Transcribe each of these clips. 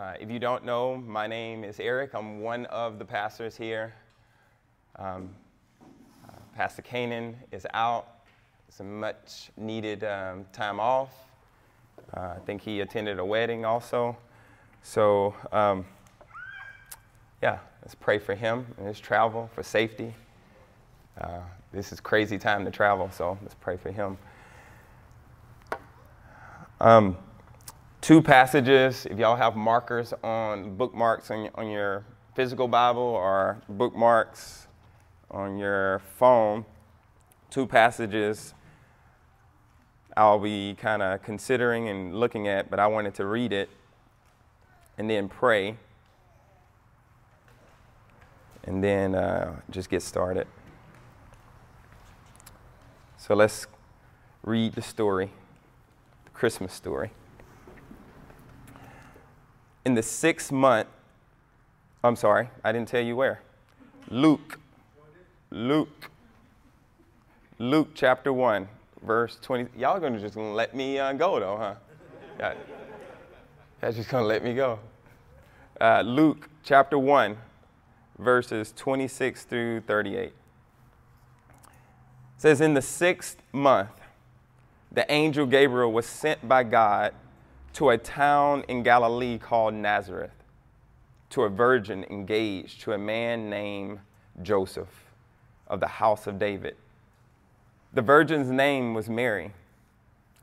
Uh, if you don't know, my name is Eric. I'm one of the pastors here. Um, uh, Pastor Canaan is out. It's a much needed um, time off. Uh, I think he attended a wedding also. So, um, yeah, let's pray for him and his travel for safety. Uh, this is crazy time to travel, so let's pray for him. Um, two passages. If y'all have markers on bookmarks on, on your physical Bible or bookmarks on your phone, two passages I'll be kind of considering and looking at, but I wanted to read it and then pray and then uh, just get started. So let's read the story, the Christmas story in the sixth month, I'm sorry, I didn't tell you where. Luke. Luke. Luke chapter 1, verse 20. Y'all are going to just let me uh, go, though, huh? Yeah. Y'all just going to let me go. Uh, Luke chapter 1, verses 26 through 38. It says, In the sixth month, the angel Gabriel was sent by God to a town in Galilee called Nazareth, to a virgin engaged to a man named Joseph of the house of David. The virgin's name was Mary,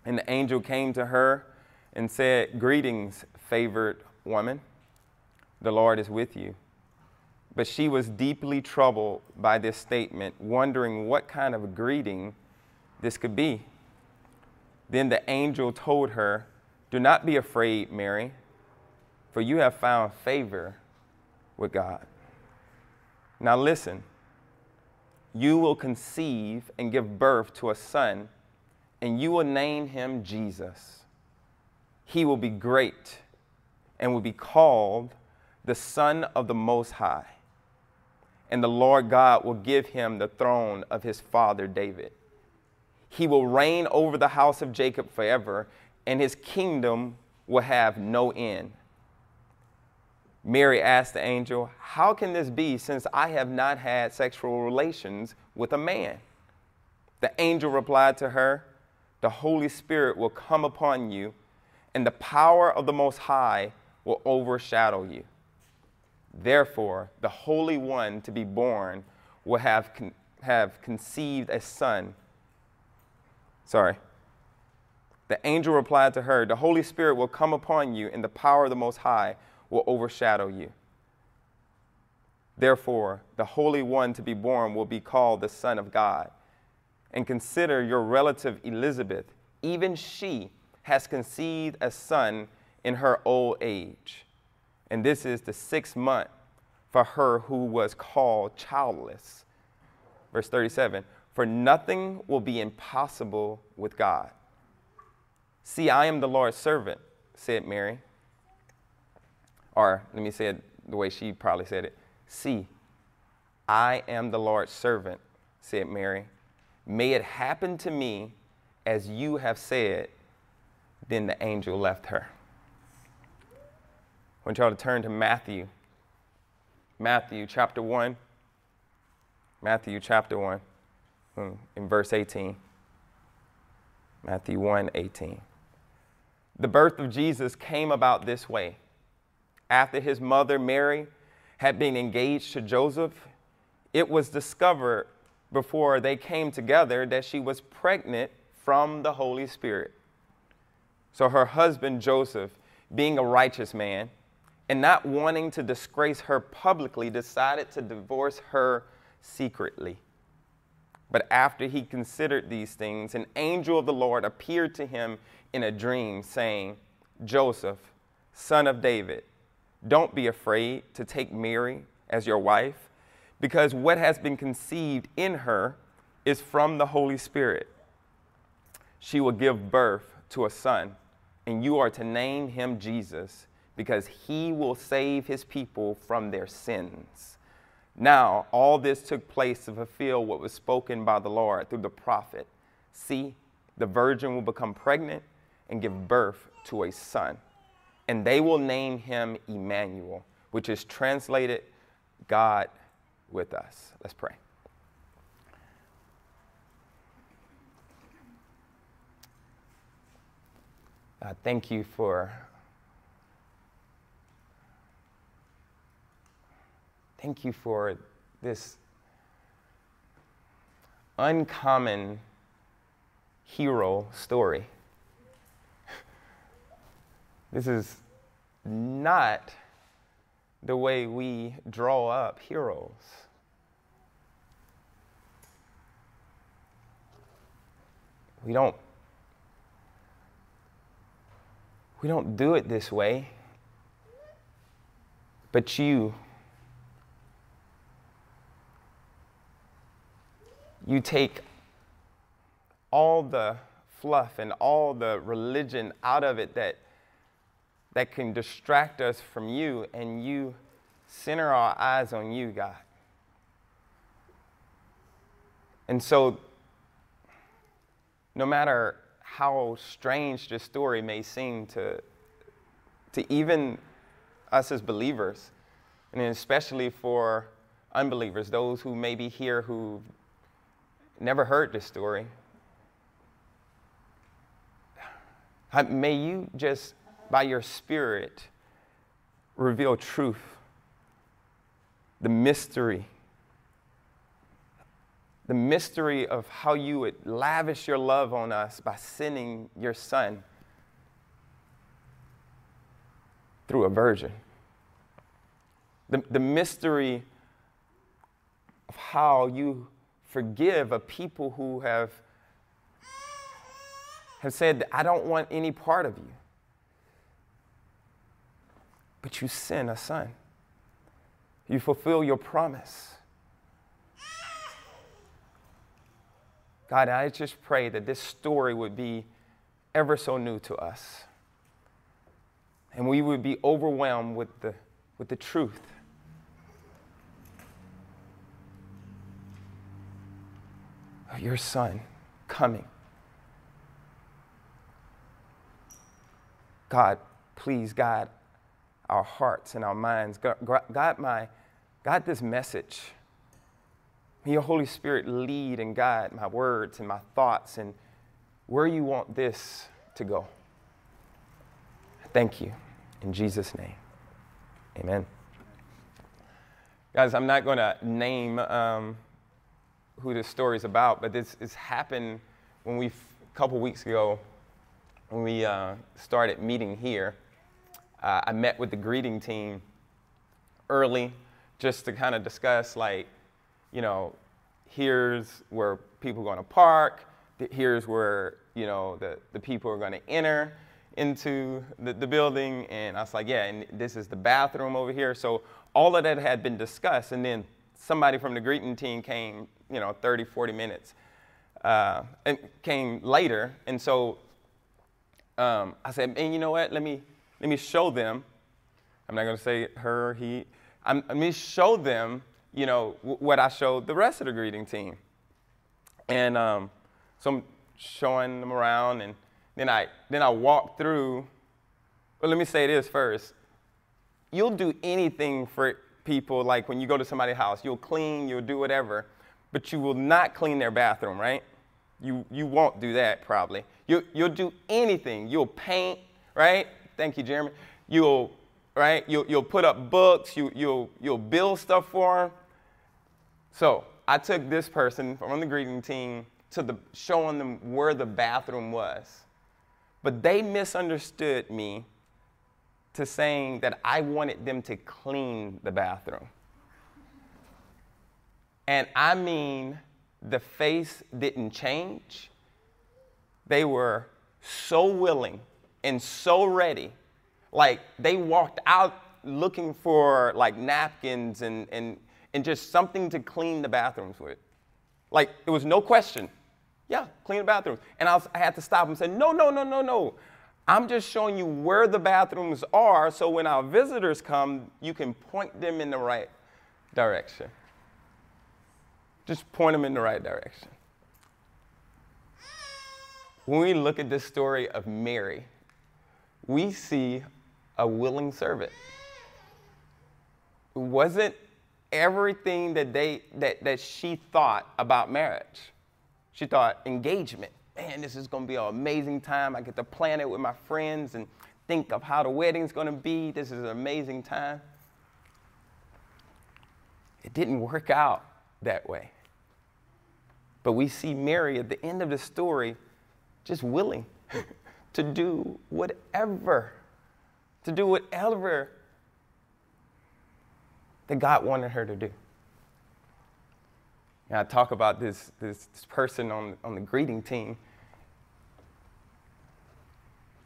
and the angel came to her and said, Greetings, favored woman, the Lord is with you. But she was deeply troubled by this statement, wondering what kind of greeting this could be. Then the angel told her, do not be afraid, Mary, for you have found favor with God. Now listen, you will conceive and give birth to a son, and you will name him Jesus. He will be great and will be called the Son of the Most High. And the Lord God will give him the throne of his father David. He will reign over the house of Jacob forever and his kingdom will have no end. Mary asked the angel, How can this be since I have not had sexual relations with a man? The angel replied to her, The Holy Spirit will come upon you, and the power of the Most High will overshadow you. Therefore, the Holy One to be born will have, con- have conceived a son. Sorry, the angel replied to her, The Holy Spirit will come upon you, and the power of the Most High will overshadow you. Therefore, the Holy One to be born will be called the Son of God. And consider your relative Elizabeth, even she has conceived a son in her old age. And this is the sixth month for her who was called childless. Verse 37 For nothing will be impossible with God. See, I am the Lord's servant, said Mary. Or let me say it the way she probably said it. See, I am the Lord's servant, said Mary. May it happen to me as you have said. Then the angel left her. I want y'all to turn to Matthew. Matthew chapter 1. Matthew chapter 1, hmm, in verse 18. Matthew 1 18. The birth of Jesus came about this way. After his mother Mary had been engaged to Joseph, it was discovered before they came together that she was pregnant from the Holy Spirit. So her husband Joseph, being a righteous man and not wanting to disgrace her publicly, decided to divorce her secretly. But after he considered these things, an angel of the Lord appeared to him in a dream, saying, Joseph, son of David, don't be afraid to take Mary as your wife, because what has been conceived in her is from the Holy Spirit. She will give birth to a son, and you are to name him Jesus, because he will save his people from their sins. Now, all this took place to fulfill what was spoken by the Lord through the prophet. See, the virgin will become pregnant and give birth to a son, and they will name him Emmanuel, which is translated God with us. Let's pray. God, thank you for thank you for this uncommon hero story. This is not the way we draw up heroes. We don't we don't do it this way. But you you take all the fluff and all the religion out of it that, that can distract us from you, and you center our eyes on you, God. And so, no matter how strange this story may seem to, to even us as believers, and especially for unbelievers, those who may be here who never heard this story. May you just, by your Spirit, reveal truth, the mystery, the mystery of how you would lavish your love on us by sending your Son through a virgin. The, the mystery of how you forgive a people who have, have said, I don't want any part of you. But you send a son. You fulfill your promise. God, I just pray that this story would be ever so new to us. And we would be overwhelmed with the, with the truth your son coming. God, please guide our hearts and our minds. God, my, God, this message. May your Holy Spirit lead and guide my words and my thoughts and where you want this to go. Thank you. In Jesus' name, amen. Guys, I'm not going to name um, who this story is about, but this, has happened when we, a couple weeks ago, when we uh, started meeting here. Uh, I met with the greeting team early just to kind of discuss, like, you know, here's where people are going to park, here's where, you know, the, the people are going to enter into the, the building. And I was like, yeah, and this is the bathroom over here. So all of that had been discussed. And then somebody from the greeting team came you know, 30, 40 minutes. Uh, and came later. And so um, I said, and you know what? Let me, let me show them. I'm not going to say her, he. I'm, let me show them, you know, what I showed the rest of the greeting team. And um, so I'm showing them around, and then I, then I walk through. Well, let me say this first. You'll do anything for people, like when you go to somebody's house, you'll clean, you'll do whatever but you will not clean their bathroom, right? You, you won't do that probably. You, you'll do anything. You'll paint, right? Thank you, Jeremy. You'll, right? You'll, you'll put up books. You, you'll, you'll build stuff for them. So I took this person from the greeting team to the, showing them where the bathroom was. But they misunderstood me to saying that I wanted them to clean the bathroom. And I mean, the face didn't change. They were so willing and so ready. Like they walked out looking for like napkins and, and, and just something to clean the bathrooms with. Like it was no question. Yeah, clean the bathrooms. And I, was, I had to stop and say, no, no, no, no, no. I'm just showing you where the bathrooms are so when our visitors come, you can point them in the right direction. Just point them in the right direction. When we look at this story of Mary, we see a willing servant. It wasn't everything that, they, that, that she thought about marriage. She thought engagement. Man, this is going to be an amazing time. I get to plan it with my friends and think of how the wedding's going to be. This is an amazing time. It didn't work out that way. But we see Mary at the end of the story just willing to do whatever, to do whatever that God wanted her to do. And I talk about this, this, this person on, on the greeting team.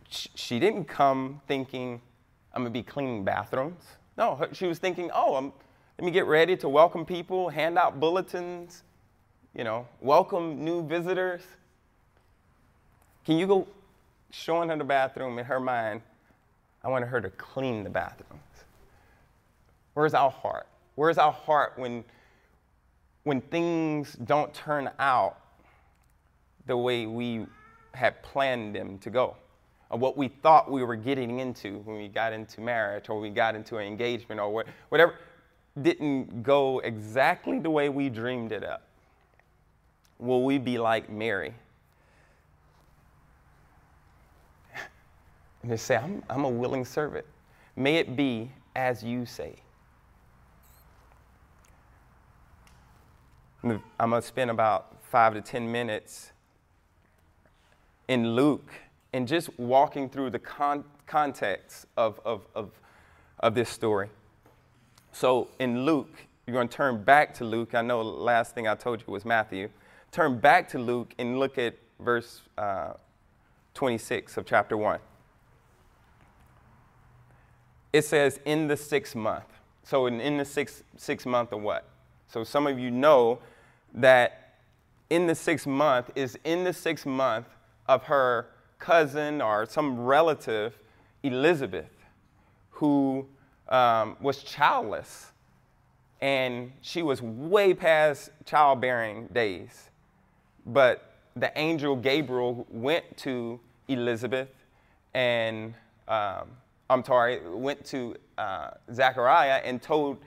She, didn't come thinking, I'm going to be cleaning bathrooms. No, she was thinking, oh, I'm, let me get ready to welcome people, hand out bulletins, you know, welcome new visitors. Can you go showing her the bathroom in her mind? I wanted her to clean the bathrooms. Where's our heart? Where's our heart when, when things don't turn out the way we had planned them to go? Or what we thought we were getting into when we got into marriage or we got into an engagement or whatever didn't go exactly the way we dreamed it up will we be like Mary? And just say, I'm, I'm a willing servant. May it be as you say. I'm going to spend about five to 10 minutes in Luke and just walking through the con- context of, of, of, of this story. So in Luke, you're going to turn back to Luke. I know last thing I told you was Matthew turn back to Luke and look at verse uh, 26 of chapter 1. It says, in the sixth month. So, in, in the sixth, sixth month of what? So, some of you know that in the sixth month is in the sixth month of her cousin or some relative, Elizabeth, who um, was childless. And she was way past childbearing days. But the angel Gabriel went to Elizabeth and, um, I'm sorry, went to uh, Zechariah and told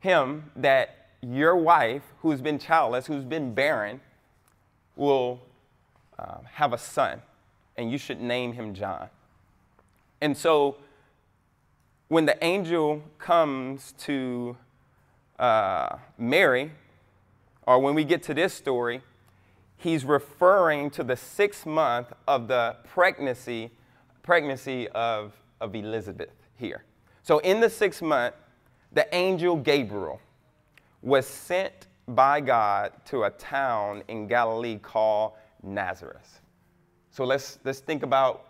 him that your wife, who's been childless, who's been barren, will uh, have a son, and you should name him John. And so when the angel comes to uh, Mary, or when we get to this story, he's referring to the sixth month of the pregnancy, pregnancy of, of Elizabeth here. So in the sixth month, the angel Gabriel was sent by God to a town in Galilee called Nazareth. So let's, let's think about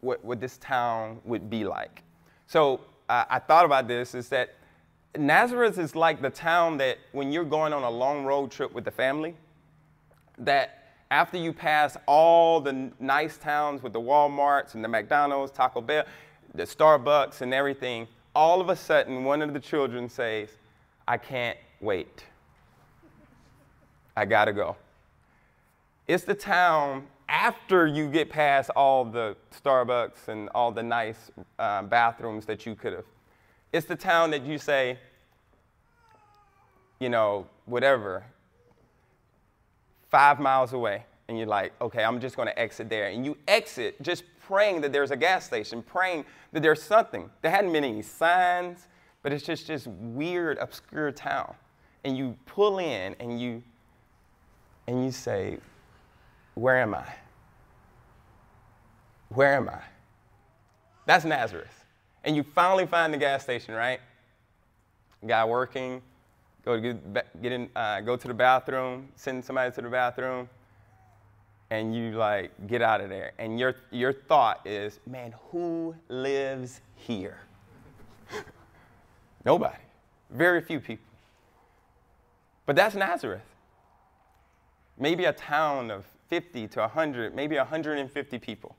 what, what this town would be like. So uh, I thought about this is that Nazareth is like the town that when you're going on a long road trip with the family, that after you pass all the nice towns with the Walmarts and the McDonald's, Taco Bell, the Starbucks and everything, all of a sudden one of the children says, I can't wait. I gotta go. It's the town after you get past all the Starbucks and all the nice uh, bathrooms that you could have. It's the town that you say, you know, whatever, five miles away and you're like, okay, I'm just to exit there. And you exit just praying that there's a gas station, praying that there's something. There hadn't been any signs, but it's just this weird, obscure town. And you pull in and you and you say, Where am I? Where am I? That's Nazareth. And you finally find the gas station, right? Guy working, go to get, get in, uh, go to the bathroom, send somebody to the bathroom, and you like get out of there. And your your thought is, man, who lives here? Nobody. Very few people. But that's Nazareth. Maybe a town of 50 to 100, maybe 150 people.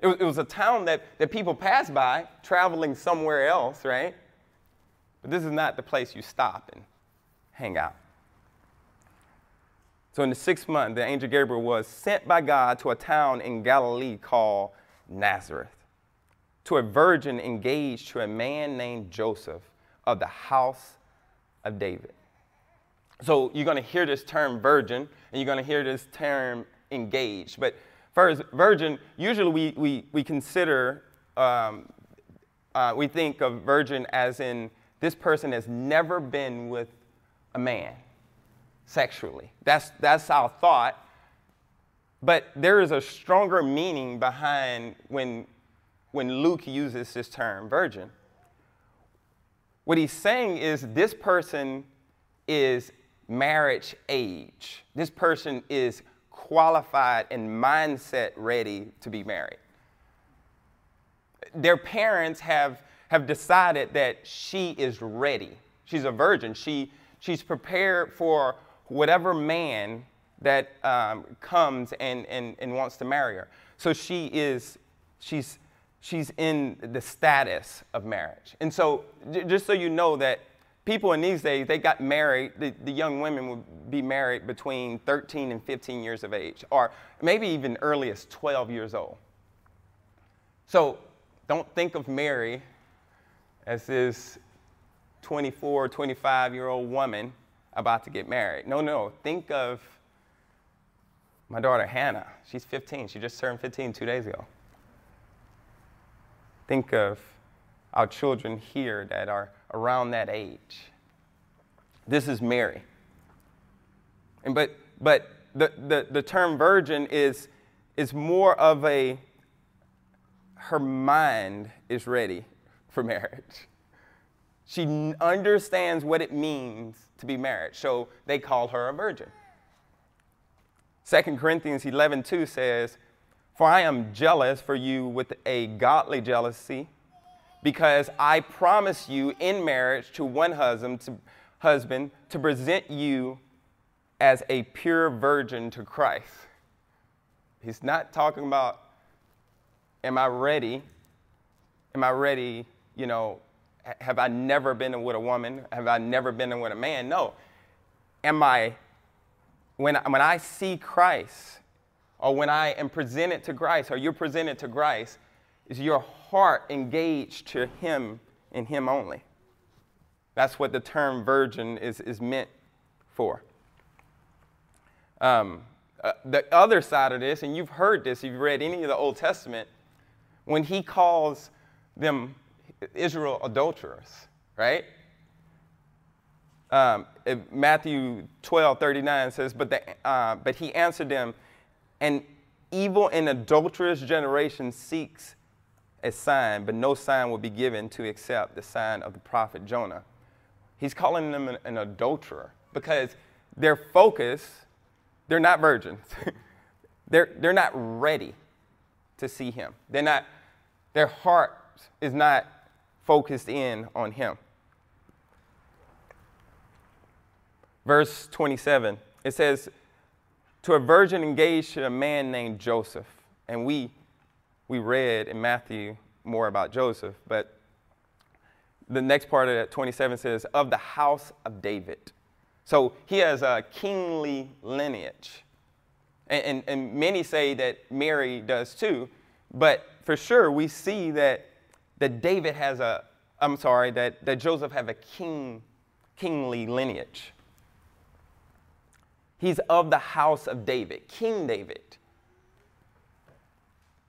It was, it was a town that, that people passed by traveling somewhere else, right? But this is not the place you stop and hang out. So in the sixth month, the angel Gabriel was sent by God to a town in Galilee called Nazareth. to a virgin engaged to a man named Joseph of the house of David. So you're going to hear this term virgin, and you're going to hear this term engaged. But first, virgin, usually we, we, we consider, um, uh, we think of virgin as in this person has never been with a man sexually. That's, that's our thought. But there is a stronger meaning behind when, when Luke uses this term, virgin. What he's saying is this person is marriage age. This person is qualified and mindset ready to be married. Their parents have, have decided that she is ready. She's a virgin. She, she's prepared for whatever man that um, comes and, and, and wants to marry her. So she is, she's, she's in the status of marriage. And so, j- just so you know that people in these days, they got married, the, the young women would be married between 13 and 15 years of age, or maybe even early as 12 years old. So don't think of Mary as this 24, 25 year old woman about to get married. No, no, think of my daughter Hannah. She's 15. She just turned 15 two days ago. Think of our children here that are around that age. This is Mary. And but but the, the, the term virgin is, is more of a her mind is ready for marriage. She understands what it means to be married. So they call her a virgin. 2 Corinthians 11 2 says, For I am jealous for you with a godly jealousy because I promise you in marriage to one husband to, husband to present you as a pure virgin to Christ. He's not talking about, am I ready? Am I ready? You know, have I never been with a woman? Have I never been with a man? No. Am I, when, when I see Christ, or when I am presented to Christ, or you're presented to Christ, is your heart engaged to Him and Him only. That's what the term virgin is, is meant for. Um, uh, the other side of this, and you've heard this, if you've read any of the Old Testament, when he calls them Israel adulterers, right? Um, Matthew 12, 39 says, but, the, uh, but he answered them, an evil and adulterous generation seeks a sign, but no sign will be given to accept the sign of the prophet Jonah. He's calling them an, an adulterer because their focus, they're not virgins. they're, they're not ready to see him. They're not, their heart is not focused in on him. Verse 27, it says, To a virgin engaged to a man named Joseph. And we we read in Matthew more about Joseph, but the next part of that 27 says, of the house of David. So he has a kingly lineage. And, and, and, many say that Mary does too, but for sure we see that, that David has a, I'm sorry, that, that Joseph have a king, kingly lineage. He's of the house of David, King David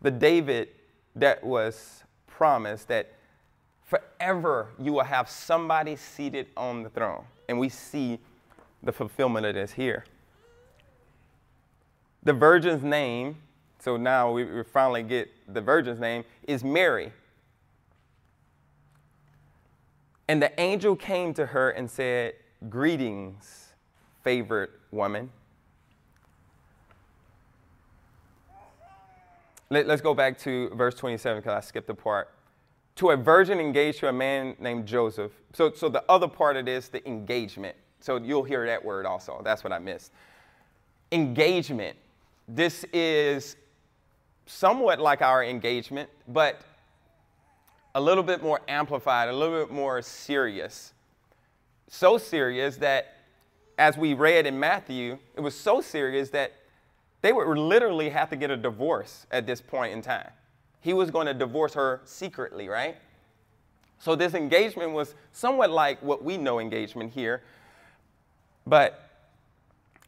the David that was promised that forever you will have somebody seated on the throne. And we see the fulfillment of this here. The virgin's name, so now we, finally get the virgin's name, is Mary. And the angel came to her and said, Greetings, favored woman. Let, us go back to verse 27 because I skipped a part. To a virgin engaged to a man named Joseph. So, so the other part of this, the engagement. So you'll hear that word also. That's what I missed. Engagement. This is somewhat like our engagement, but a little bit more amplified, a little bit more serious. So serious that, as we read in Matthew, it was so serious that they would literally have to get a divorce at this point in time. He was going to divorce her secretly, right? So this engagement was somewhat like what we know engagement here, but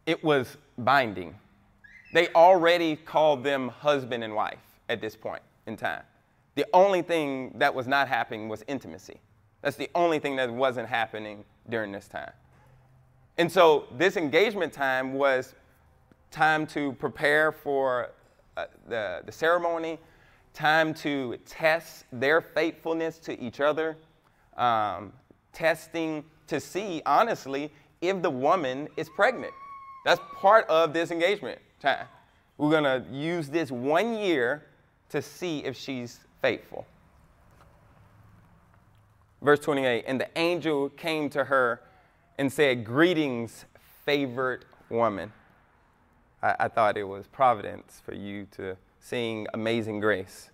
it was binding. They already called them husband and wife at this point in time. The only thing that was not happening was intimacy. That's the only thing that wasn't happening during this time. And so this engagement time was time to prepare for uh, the, the ceremony, time to test their faithfulness to each other, um, testing to see, honestly, if the woman is pregnant. That's part of this engagement time. We're going to use this one year to see if she's faithful. Verse 28 And the angel came to her and said, Greetings, favored woman. I, I thought it was providence for you to sing Amazing Grace.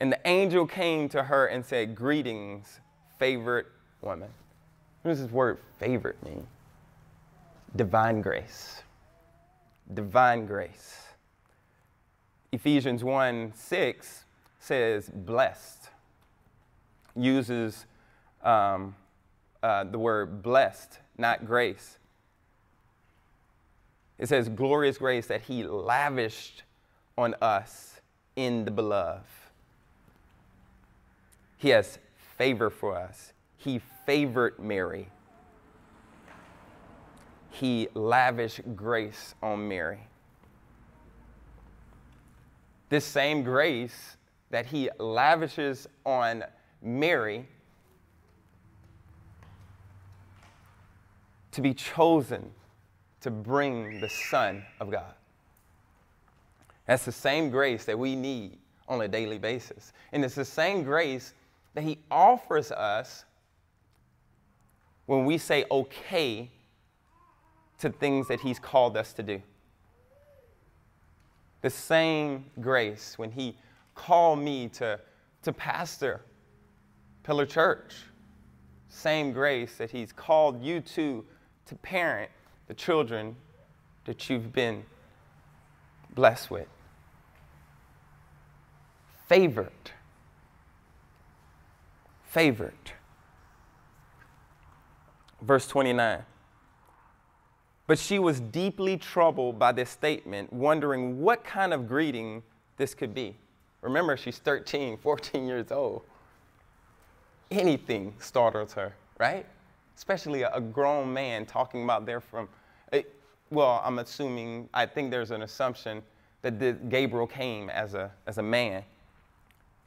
And the angel came to her and said, Greetings, favorite woman. What does this word favorite mean? Divine grace. Divine grace. Ephesians 1 6 says, blessed, uses um, uh, the word blessed, not grace. It says, glorious grace that he lavished on us in the beloved. He has favor for us. He favored Mary. He lavished grace on Mary. This same grace that he lavishes on Mary to be chosen to bring the Son of God. That's the same grace that we need on a daily basis. And it's the same grace that He offers us when we say okay to things that He's called us to do. The same grace when He called me to, to pastor Pillar Church. Same grace that He's called you to to parent the children that you've been blessed with. Favored. Favored. Verse 29. But she was deeply troubled by this statement, wondering what kind of greeting this could be. Remember, she's 13, 14 years old. Anything startles her, right? Especially a, grown man talking about they're from, it, eh, well, I'm assuming, I think there's an assumption that the, Gabriel came as a, as a man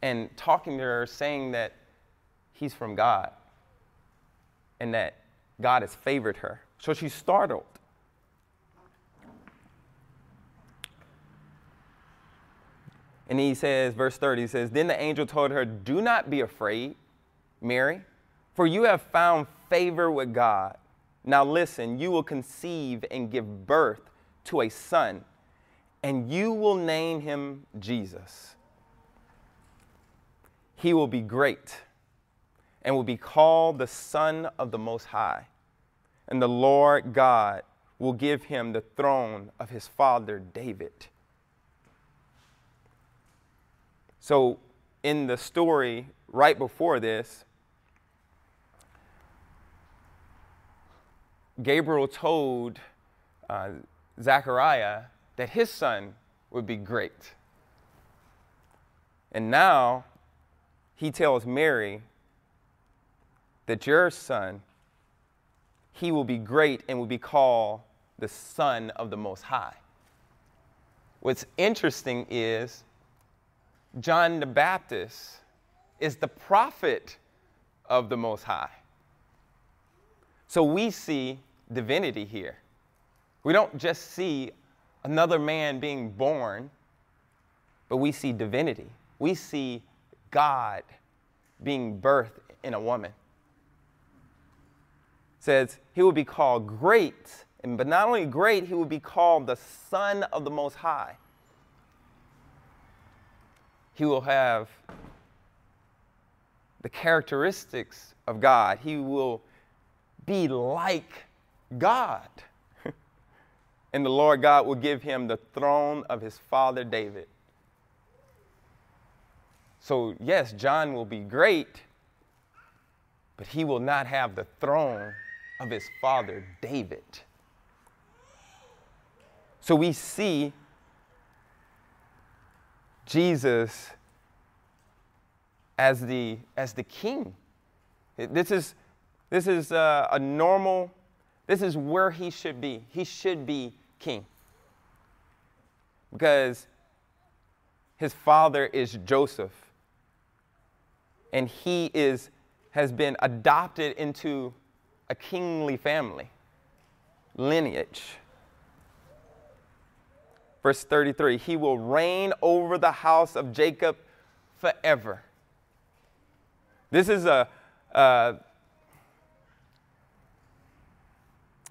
and talking to her, saying that he's from God and that God has favored her. So she's startled. And he says, verse 30, he says, Then the angel told her, Do not be afraid, Mary, for you have found favor with God. Now listen, you will conceive and give birth to a son, and you will name him Jesus. He will be great and will be called the Son of the Most High. And the Lord God will give him the throne of his father David. So, in the story right before this, Gabriel told uh, Zechariah that his son would be great. And now he tells Mary that your son, he will be great and will be called the Son of the Most High. What's interesting is John the Baptist is the prophet of the Most High. So we see divinity here. We don't just see another man being born, but we see divinity. We see God being birthed in a woman. It says he will be called great, and but not only great, he will be called the Son of the Most High. He will have the characteristics of God. He will be like God. and the Lord God will give him the throne of his father David. So, yes, John will be great, but he will not have the throne of his father David. So we see Jesus as the, as the king. This is, this is a, a normal, this is where he should be. He should be king. Because his father is Joseph, and he is, has been adopted into a kingly family, lineage. Verse 33 He will reign over the house of Jacob forever. This is a, uh,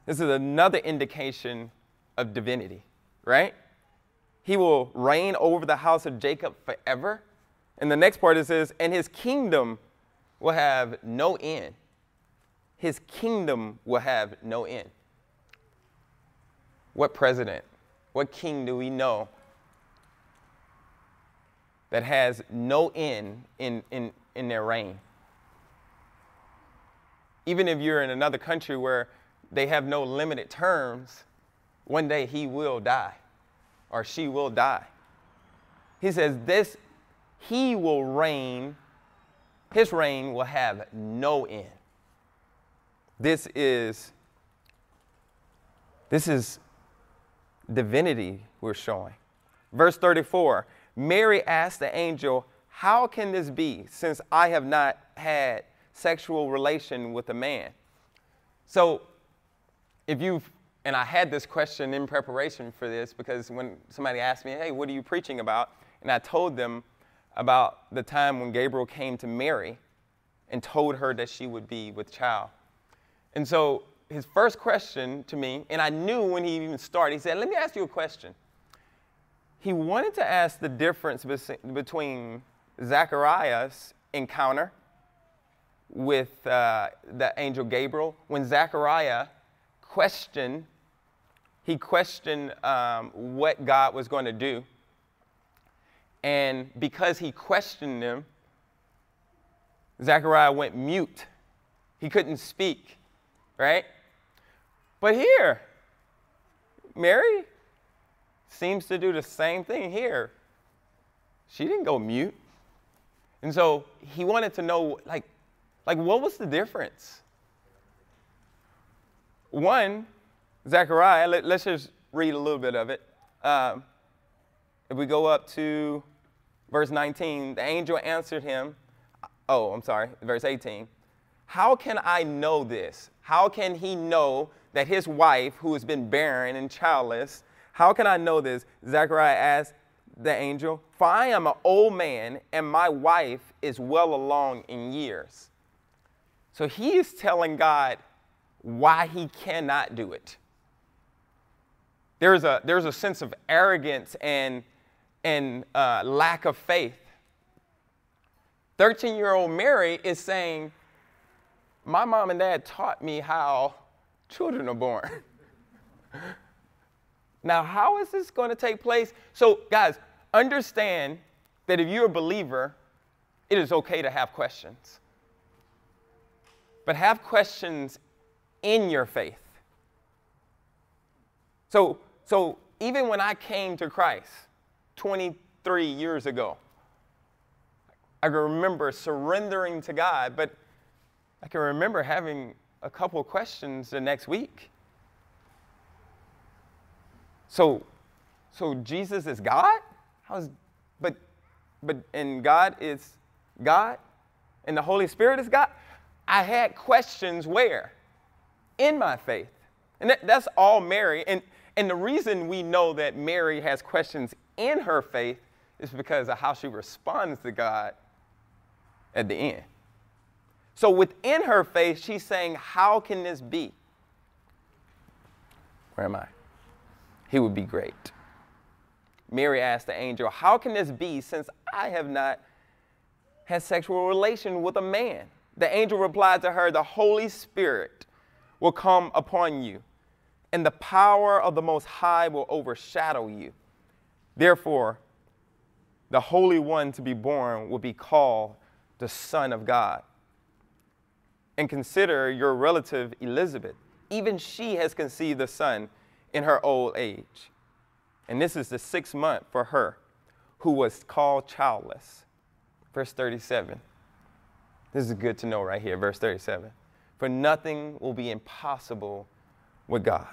this is another indication of divinity, right? He will reign over the house of Jacob forever. And the next part it says, and his kingdom will have no end. His kingdom will have no end. What president, what king do we know that has no end in, in, in their reign? Even if you're in another country where they have no limited terms, one day he will die or she will die. He says, This, he will reign, his reign will have no end. This is, this is divinity we're showing. Verse 34 Mary asked the angel, How can this be since I have not had sexual relation with a man. So, if you've, and I had this question in preparation for this because when somebody asked me, hey, what are you preaching about? And I told them about the time when Gabriel came to Mary and told her that she would be with child. And so his first question to me, and I knew when he even started, he said, Let me ask you a question. He wanted to ask the difference between Zechariah's encounter with uh, the angel Gabriel when Zechariah questioned, he questioned um, what God was going to do. And because he questioned them, Zechariah went mute. He couldn't speak, right? But here, Mary seems to do the same thing here. She didn't go mute. And so he wanted to know, like, like, what was the difference? One, Zechariah, let, us just read a little bit of it. Um, if we go up to verse 19, the angel answered him, oh, I'm sorry, verse 18. How can I know this? How can he know that his wife, who has been barren and childless, how can I know this? Zechariah asked the angel, For I am an old man, and my wife is well along in years. So he is telling God why he cannot do it. There's a, there's a sense of arrogance and, and uh, lack of faith. 13 year old Mary is saying, My mom and dad taught me how children are born. now, how is this going to take place? So, guys, understand that if you're a believer, it is okay to have questions but have questions in your faith. So, so even when I came to Christ 23 years ago, I can remember surrendering to God, but I can remember having a couple questions the next week. So, so Jesus is God? How's, but, but, and God is God? And the Holy Spirit is God? I had questions where? In my faith. And that, that's all Mary. And, and the reason we know that Mary has questions in her faith is because of how she responds to God at the end. So within her faith, she's saying, How can this be? Where am I? He would be great. Mary asked the angel, How can this be since I have not had sexual relation with a man? The angel replied to her, The Holy Spirit will come upon you, and the power of the Most High will overshadow you. Therefore, the Holy One to be born will be called the Son of God. And consider your relative Elizabeth. Even she has conceived a son in her old age. And this is the sixth month for her, who was called childless. Verse 37. This is good to know right here, verse 37. For nothing will be impossible with God.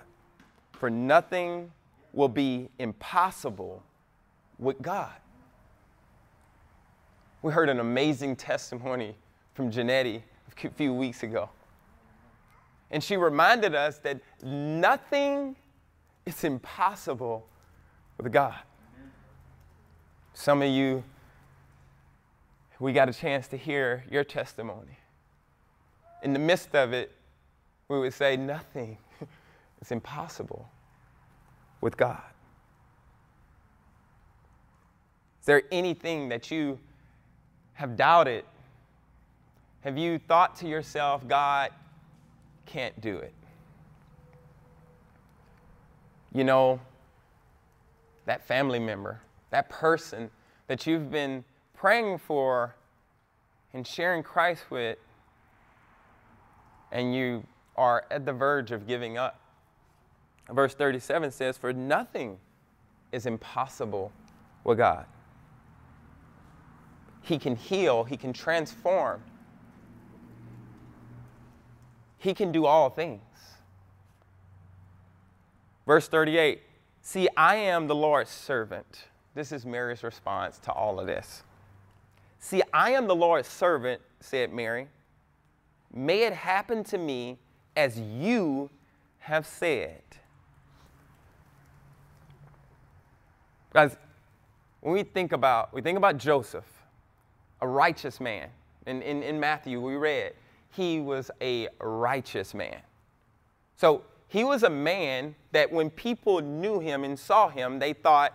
For nothing will be impossible with God. We heard an amazing testimony from Janetti a few weeks ago. And she reminded us that nothing is impossible with God. Some of you, we got a chance to hear your testimony. In the midst of it, we would say, nothing is impossible with God. Is there anything that you have doubted? Have you thought to yourself, God can't do it? You know, that family member, that person that you've been praying for and sharing Christ with, and you are at the verge of giving up. Verse 37 says, For nothing is impossible with God. He can heal, He can transform, He can do all things. Verse 38 See, I am the Lord's servant. This is Mary's response to all of this. See, I am the Lord's servant, said Mary. May it happen to me as you have said. Guys, when we think about we think about Joseph, a righteous man. In, in, in Matthew, we read, he was a righteous man. So he was a man that when people knew him and saw him, they thought,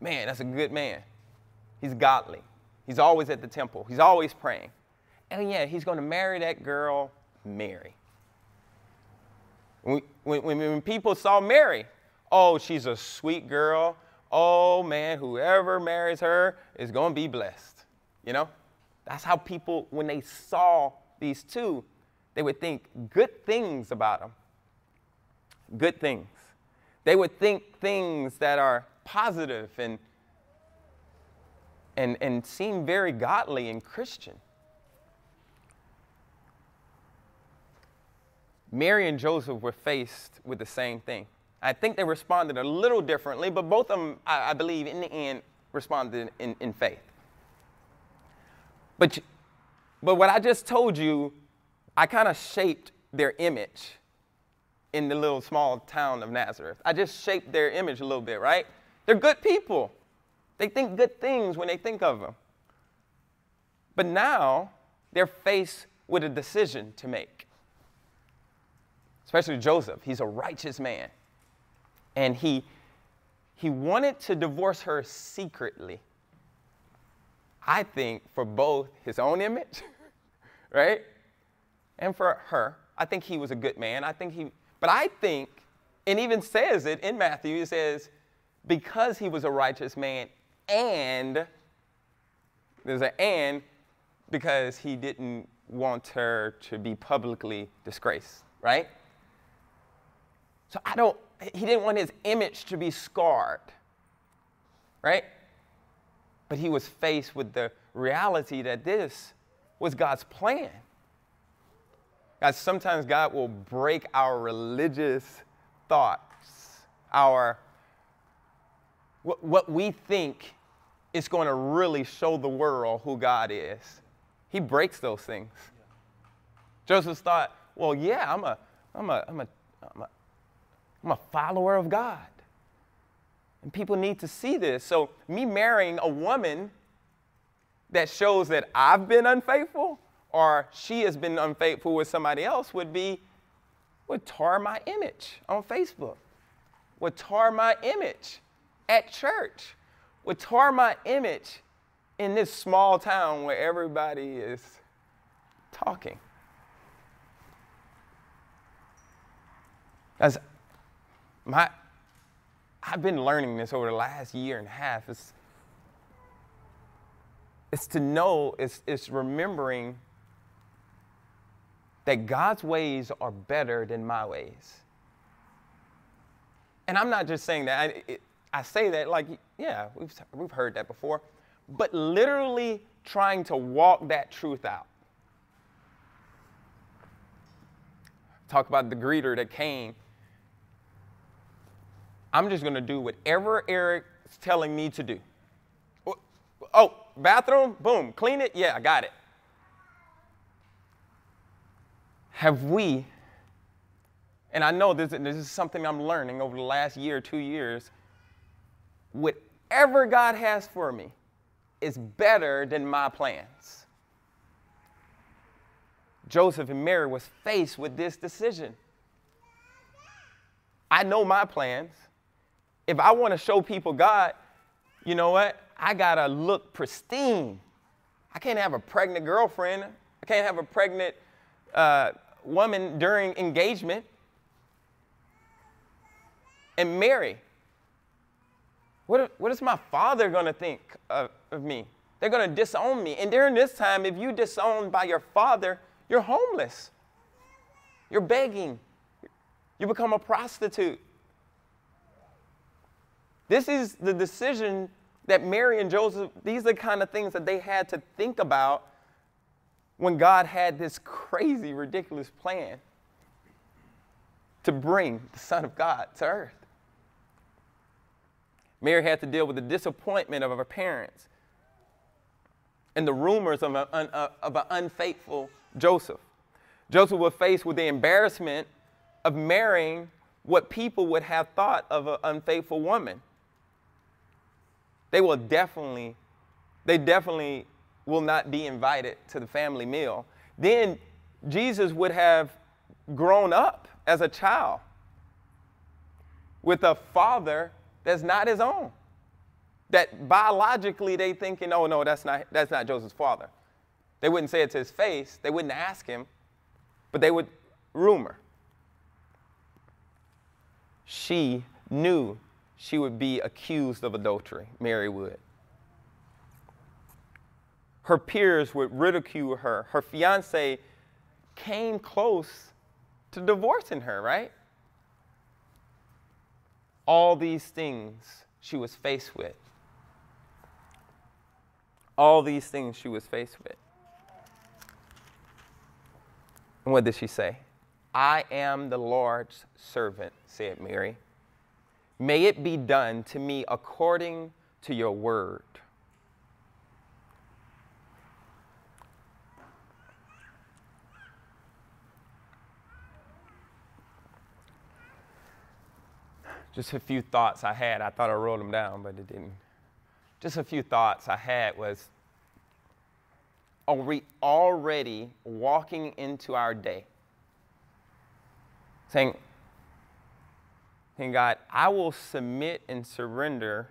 man, that's a good man. He's godly. He's always at the temple. He's always praying. And yeah, he's going to marry that girl, Mary. When, when, when, people saw Mary, oh, she's a sweet girl. Oh, man, whoever marries her is going to be blessed. You know? That's how people, when they saw these two, they would think good things about them. Good things. They would think things that are positive and, and, and seem very godly and Christian. Mary and Joseph were faced with the same thing. I think they responded a little differently, but both of them, I, I believe, in the end, responded in, in faith. But, but what I just told you, I kind of shaped their image in the little small town of Nazareth. I just shaped their image a little bit, right? They're good people. They think good things when they think of them. But now they're faced with a decision to make. Especially Joseph. He's a righteous man. And he, he wanted to divorce her secretly. I think for both his own image, right? And for her. I think he was a good man. I think he, but I think, and even says it in Matthew, he says, because he was a righteous man and, there's an and, because he didn't want her to be publicly disgraced, right? So I don't, he didn't want his image to be scarred, right? But he was faced with the reality that this was God's plan. Guys, sometimes God will break our religious thoughts, our what, what we think is going to really show the world who God is. He breaks those things. Joseph thought, well, yeah, I'm a, I'm a, I'm a, I'm a, I'm a follower of God. And people need to see this. So, me marrying a woman that shows that I've been unfaithful or she has been unfaithful with somebody else would be, would tar my image on Facebook, would tar my image at church, would tar my image in this small town where everybody is talking. As my, I've been learning this over the last year and a half. It's, It's to know, it's, it's remembering that God's ways are better than my ways. And I'm not just saying that. I, it, I say that like, yeah, we've, we've heard that before, but literally trying to walk that truth out. Talk about the greeter that came. I'm just going to do whatever Eric's telling me to do. Oh, bathroom? Boom. Clean it? Yeah, I got it. Have we, and I know this, this is something I'm learning over the last year, two years, whatever God has for me is better than my plans. Joseph and Mary was faced with this decision. I know my plans. If I want to show people God, you know what? I got to look pristine. I can't have a pregnant girlfriend. I can't have a pregnant uh, woman during engagement. And Mary, what, what is my father going to think of, of me? They're going to disown me. And during this time, if you disowned by your father, you're homeless. You're begging. You become a prostitute. This is the decision that Mary and Joseph, these are the kind of things that they had to think about when God had this crazy, ridiculous plan to bring the Son of God to earth. Mary had to deal with the disappointment of her parents and the rumors of, a, uh, of an unfaithful Joseph. Joseph was faced with the embarrassment of marrying what people would have thought of an unfaithful woman they will definitely, they definitely will not be invited to the family meal. Then Jesus would have grown up as a child with a father that's not his own. That biologically they thinking, oh no, that's not, that's not Joseph's father. They wouldn't say it to his face, they wouldn't ask him, but they would rumor. She knew she would be accused of adultery, Mary would. Her peers would ridicule her. Her fiance came close to divorcing her, right? All these things she was faced with. All these things she was faced with. And what did she say? I am the Lord's servant, said Mary. May it be done to me according to your word. Just a few thoughts I had. I thought I wrote them down, but it didn't. Just a few thoughts I had was are we already walking into our day saying, and God, I will submit and surrender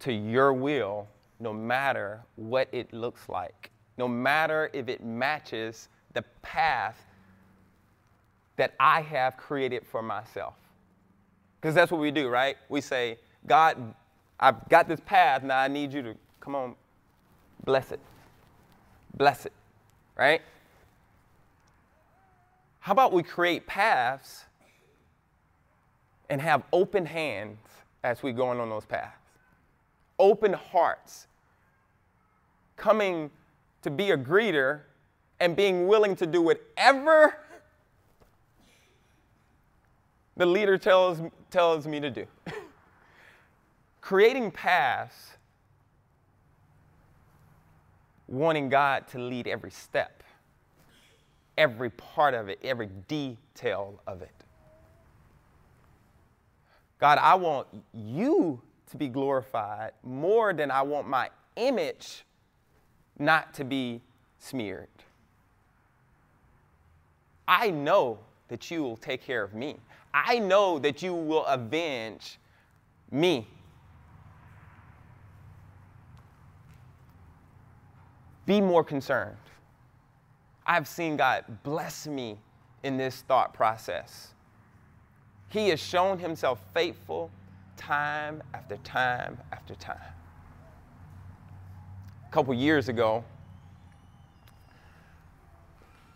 to your will no matter what it looks like, no matter if it matches the path that I have created for myself. Because that's what we do, right? We say, God, I've got this path, now I need you to come on, bless it. Bless it, right? How about we create paths and have open hands as we're going on those paths? Open hearts, coming to be a greeter and being willing to do whatever the leader tells, tells me to do. Creating paths, wanting God to lead every step every part of it, every detail of it. God, I want you to be glorified more than I want my image not to be smeared. I know that you will take care of me. I know that you will avenge me. Be more concerned. I've seen God bless me in this thought process. He has shown himself faithful time after time after time. a couple years ago,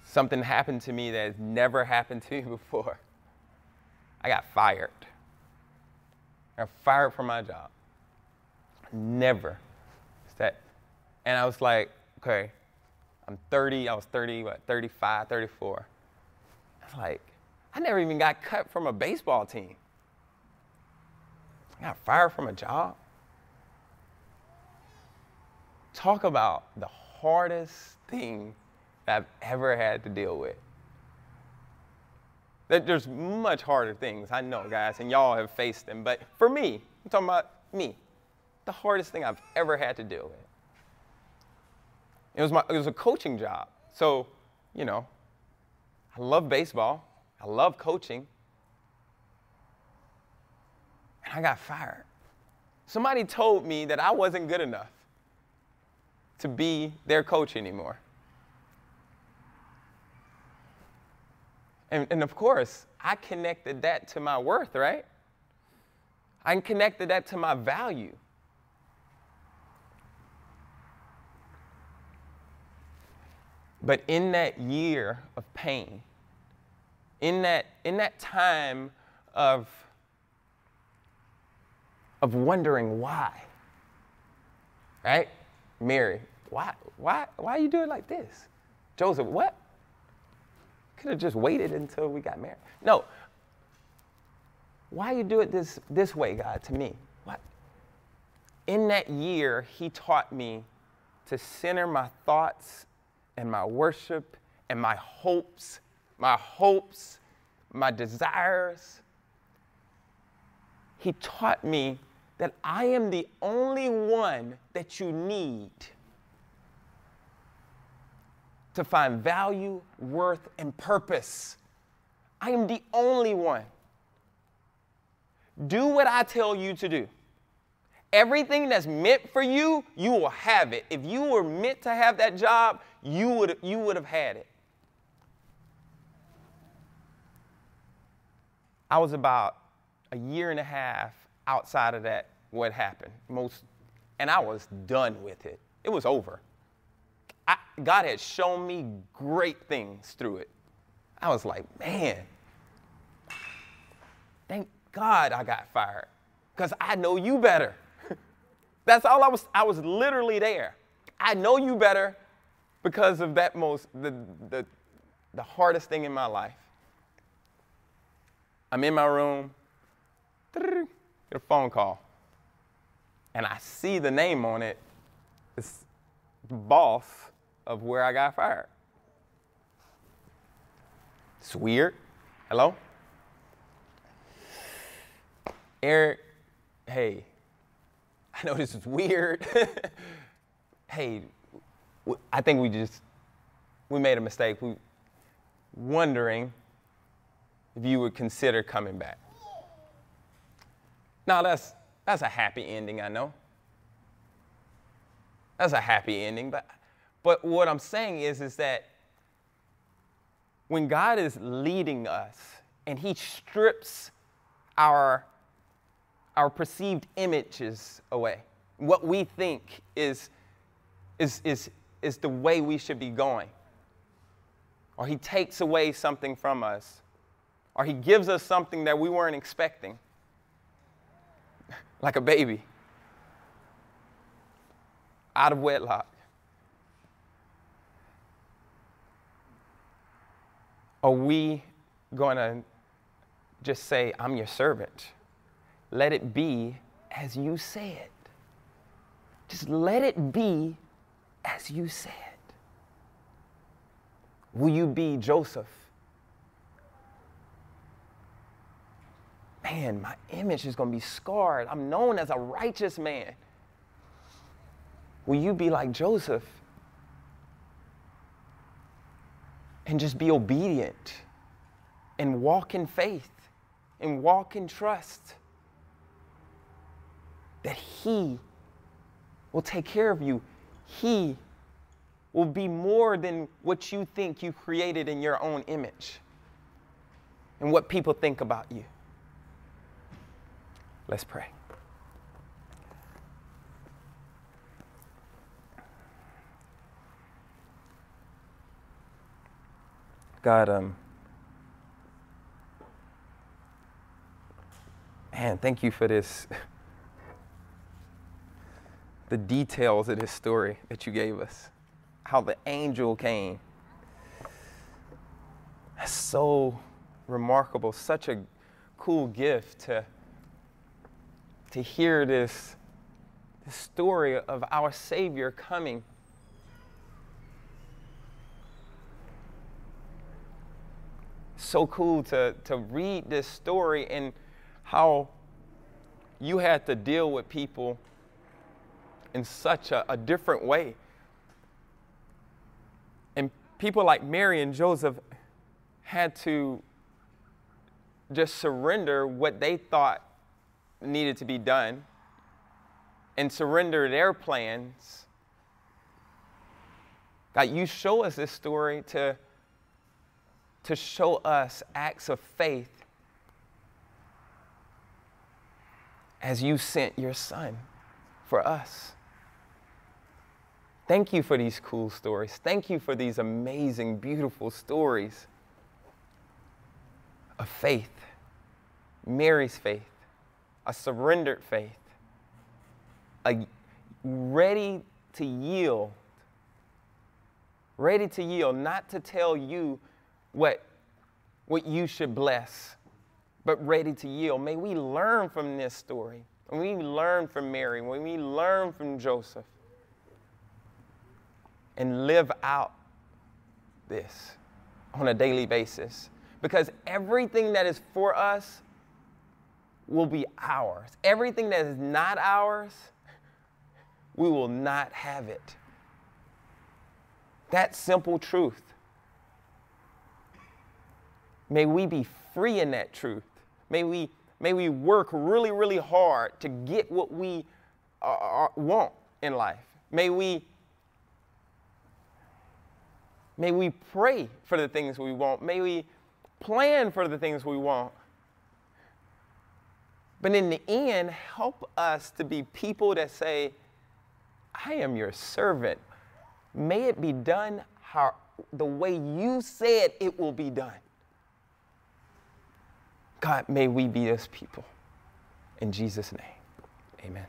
something happened to me that has never happened to me before. I got fired. I got fired from my job. Never. That, and I was like, okay, I'm 30, I was 30, what, 35, 34. I was like, I never even got cut from a baseball team. I got fired from a job. Talk about the hardest thing that I've ever had to deal with. There's much harder things, I know, guys, and y'all have faced them. But for me, I'm talking about me, the hardest thing I've ever had to deal with. It was, my, it was a coaching job. So, you know, I love baseball, I love coaching, and I got fired. Somebody told me that I wasn't good enough to be their coach anymore. And, and of course, I connected that to my worth, right? I connected that to my value. But in that year of pain, in that, in that time of, of wondering why, right? Mary, why, why, why you doing like this? Joseph, what? Could have just waited until we got married. No. Why you do it this, this way, God, to me? What? In that year, he taught me to center my thoughts and my worship and my hopes, my hopes, my desires. He taught me that I am the only one that you need to find value, worth, and purpose. I am the only one. Do what I tell you to do. Everything that's meant for you, you will have it. If you were meant to have that job, you would, you would have had it. I was about a year and a half outside of that, what happened. Most, and I was done with it. It was over. I, God had shown me great things through it. I was like, man, thank God I got fired because I know you better. That's all I was, I was literally there. I know you better because of that most, the, the, the hardest thing in my life. I'm in my room, get a phone call, and I see the name on it. It's boss of where I got fired. It's weird. Hello? Eric, hey, I know this is weird. hey, I think we just, we made a mistake. We wondering if you would consider coming back. Now that's, that's a happy ending, I know. That's a happy ending, but but what I'm saying is, is that when God is leading us and He strips our, our perceived images away, what we think is, is, is, is the way we should be going, or He takes away something from us, or He gives us something that we weren't expecting, like a baby. Out of wedlock. Are we going to just say, I'm your servant? Let it be as you say it. Just let it be as you say it. Will you be Joseph? Man, my image is going to be scarred. I'm known as a righteous man. Will you be like Joseph and just be obedient and walk in faith and walk in trust that He will take care of you. He will be more than what you think you created in your own image and what people think about you. Let's pray. God, um, man, thank you for this. the details of this story that you gave us, how the angel came. That's so remarkable, such a cool gift to, to hear this, this story of our Savior coming. So cool to, to read this story and how you had to deal with people in such a, a different way. And people like Mary and Joseph had to just surrender what they thought needed to be done and surrender their plans. God, you show us this story to, to show us acts of faith as you sent your son for us. Thank you for these cool stories. Thank you for these amazing, beautiful stories of faith. Mary's faith, a surrendered faith, a ready to yield, ready to yield, not to tell you what, what you should bless, but ready to yield. May we learn from this story. When we learn from Mary, when we learn from Joseph, and live out this on a daily basis. Because everything that is for us will be ours. Everything that is not ours, we will not have it. That simple truth. May we be free in that truth. May we, may we work really, really hard to get what we want in life. May we May we pray for the things we want. May we plan for the things we want. But in the end, help us to be people that say, I am your servant. May it be done how, the way you said it will be done. God, may we be those people. In Jesus' name, amen.